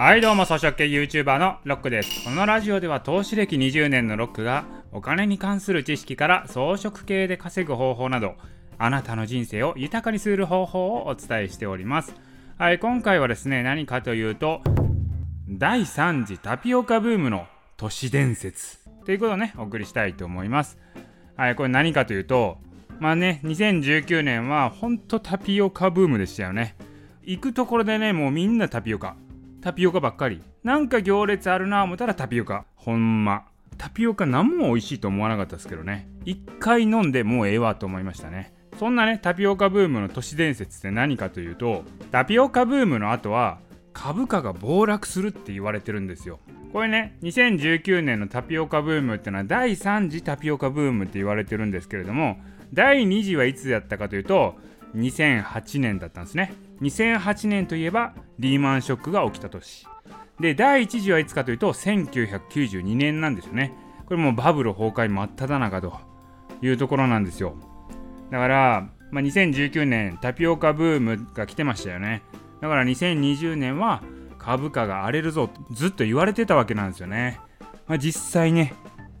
はいどうも草食系 YouTuber のロックです。このラジオでは投資歴20年のロックがお金に関する知識から装飾系で稼ぐ方法などあなたの人生を豊かにする方法をお伝えしております。はい今回はですね何かというと第3次タピオカブームの都市伝説。ということをねお送りしたいと思います。はいこれ何かというとまあね2019年はほんとタピオカブームでしたよね。行くところでねもうみんなタピオカ。タピオカばっかり。なんか行列あるな思ったらタピオカ。ほんま。タピオカ何も美味しいと思わなかったですけどね。一回飲んでもうええわと思いましたね。そんなねタピオカブームの都市伝説って何かというとタピオカブームの後は株価が暴落するって言われてるんですよ。これね2019年のタピオカブームってのは第3次タピオカブームって言われてるんですけれども第2次はいつやったかというと2008年だったんですね。2008年といえばリーマンショックが起きた年。で第1次はいつかというと1992年なんですよね。これもうバブル崩壊真っ只中というところなんですよ。だから、まあ、2019年タピオカブームが来てましたよね。だから2020年は株価が荒れるぞずっと言われてたわけなんですよね、まあ、実際ね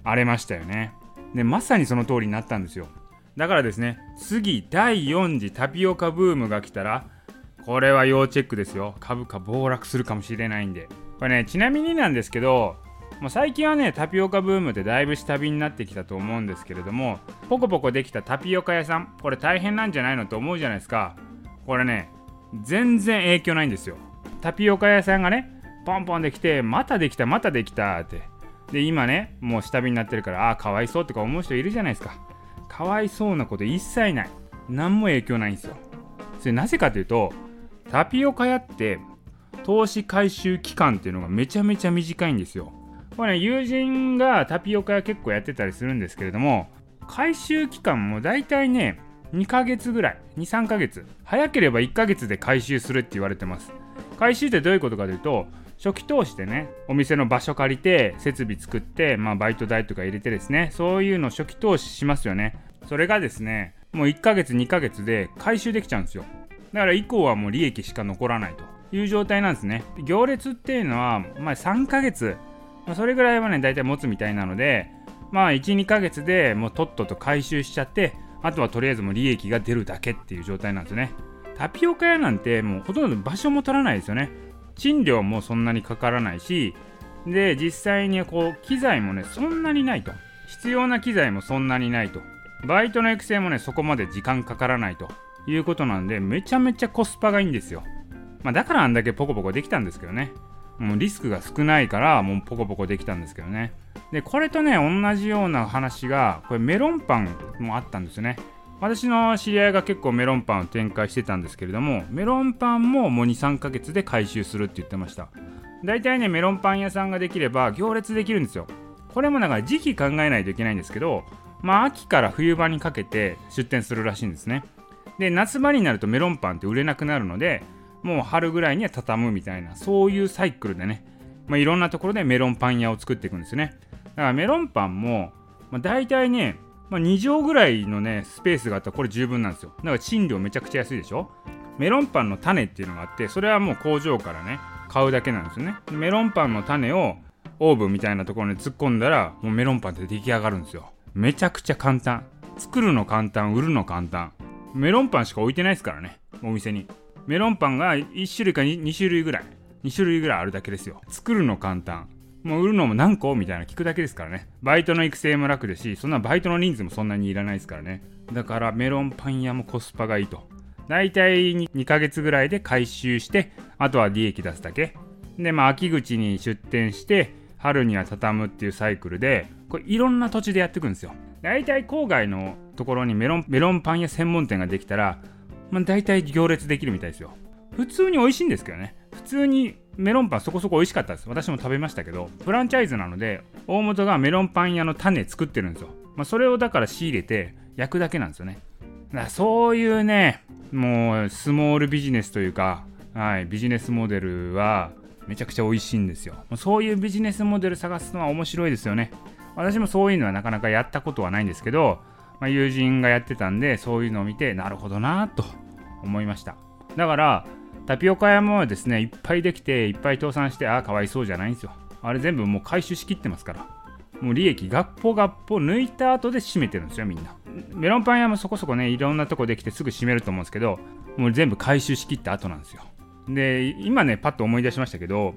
荒れましたよね。でまさにその通りになったんですよ。だからですね次第4次タピオカブームが来たらこれは要チェックですよ。株価暴落するかもしれないんで。これねちなみになんですけどもう最近はねタピオカブームってだいぶ下火になってきたと思うんですけれどもポコポコできたタピオカ屋さんこれ大変なんじゃないのと思うじゃないですか。これね全然影響ないんですよ。タピオカ屋さんがねポンポンできてまたできたまたできたって。で今ねもう下火になってるからああかわいそうとか思う人いるじゃないですか。かわいそうなこと一切ない。何も影響ないんですよ。それなぜかというとタピオカ屋って投資回収期間っていうのがめちゃめちゃ短いんですよ。これね友人がタピオカ屋結構やってたりするんですけれども回収期間もだいたいね2ヶ月ぐらい23ヶ月早ければ1ヶ月で回収するって言われてます。回収ってどういうことかというと初期投資でねお店の場所借りて設備作って、まあ、バイト代とか入れてですねそういうの初期投資しますよね。それがですねもう1ヶ月2ヶ月で回収できちゃうんですよ。だから以降はもう利益しか残らないという状態なんですね。行列っていうのは、まあ、3ヶ月、まあ、それぐらいはね大体持つみたいなのでまあ12ヶ月でもうとっとと回収しちゃってあとはとりあえずもう利益が出るだけっていう状態なんですね。タピオカ屋なんてもうほとんど場所も取らないですよね。賃料もそんなにかからないしで実際にこう機材もねそんなにないと。必要な機材もそんなにないと。バイトの育成もねそこまで時間かからないということなんでめちゃめちゃコスパがいいんですよ、まあ、だからあんだけポコポコできたんですけどね。もうリスクが少ないからもうポコポコできたんですけどね。でこれとね同じような話がこれメロンパンもあったんですよね。私の知り合いが結構メロンパンを展開してたんですけれどもメロンパンももう23ヶ月で回収するって言ってました。大体ねメロンパン屋さんができれば行列できるんですよ。これもだから時期考えないといけないんですけどまあ秋から冬場にかけて出店するらしいんですね。で夏場になるとメロンパンって売れなくなるのでもう春ぐらいには畳むみたいなそういうサイクルでね、まあ、いろんなところでメロンパン屋を作っていくんですよね。だからメロンパンも、まあ、大体ねまあ、2畳ぐらいのねスペースがあったらこれ十分なんですよ。だから賃料めちゃくちゃ安いでしょ。メロンパンの種っていうのがあってそれはもう工場からね買うだけなんですよね。メロンパンの種をオーブンみたいなところに突っ込んだらもうメロンパンって出来上がるんですよ。めちゃくちゃ簡単作るの簡単売るの簡単メロンパンしか置いてないですからねお店にメロンパンが1種類か 2, 2種類ぐらい2種類ぐらいあるだけですよ作るの簡単もう売るのも何個みたいな聞くだけですからね。バイトの育成も楽ですし、そんなバイトの人数もそんなにいらないですからね。だからメロンパン屋もコスパがいいと。だいたい2ヶ月ぐらいで回収して、あとは利益出すだけ。で、まあ秋口に出店して、春には畳むっていうサイクルで、これいろんな土地でやっていくんですよ。大体郊外のところにメロンメロンパン屋専門店ができたら、まあ、大体行列できるみたいですよ。普通に美味しいんですけどね。普通にメロンパンそこそこ美味しかったです。私も食べましたけど、フランチャイズなので、大元がメロンパン屋の種作ってるんですよ。まあ、それをだから仕入れて焼くだけなんですよね。だからそういうね、もうスモールビジネスというか、はい、ビジネスモデルはめちゃくちゃ美味しいんですよ。そういうビジネスモデル探すのは面白いですよね。私もそういうのはなかなかやったことはないんですけど、まあ、友人がやってたんで、そういうのを見て、なるほどなと思いました。だから、タピオカ屋もですねいっぱいできていっぱい倒産してああかわいそうじゃないんですよ。あれ全部もう回収しきってますから。もう利益ガッポガッポ抜いた後で閉めてるんですよみんな。メロンパン屋もそこそこねいろんなとこできてすぐ閉めると思うんですけどもう全部回収しきった後なんですよ。で今ねパッと思い出しましたけど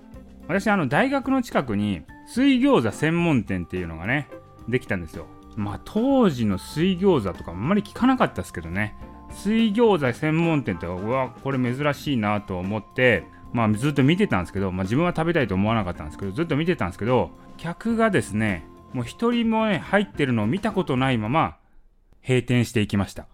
私あの大学の近くに水餃子専門店っていうのがねできたんですよ。まあ当時の水餃子とかあんまり聞かなかったですけどね。水餃子専門店ってうわこれ珍しいなと思ってまあずっと見てたんですけど、まあ、自分は食べたいと思わなかったんですけどずっと見てたんですけど客がですねもう一人もね入ってるのを見たことないまま閉店していきました。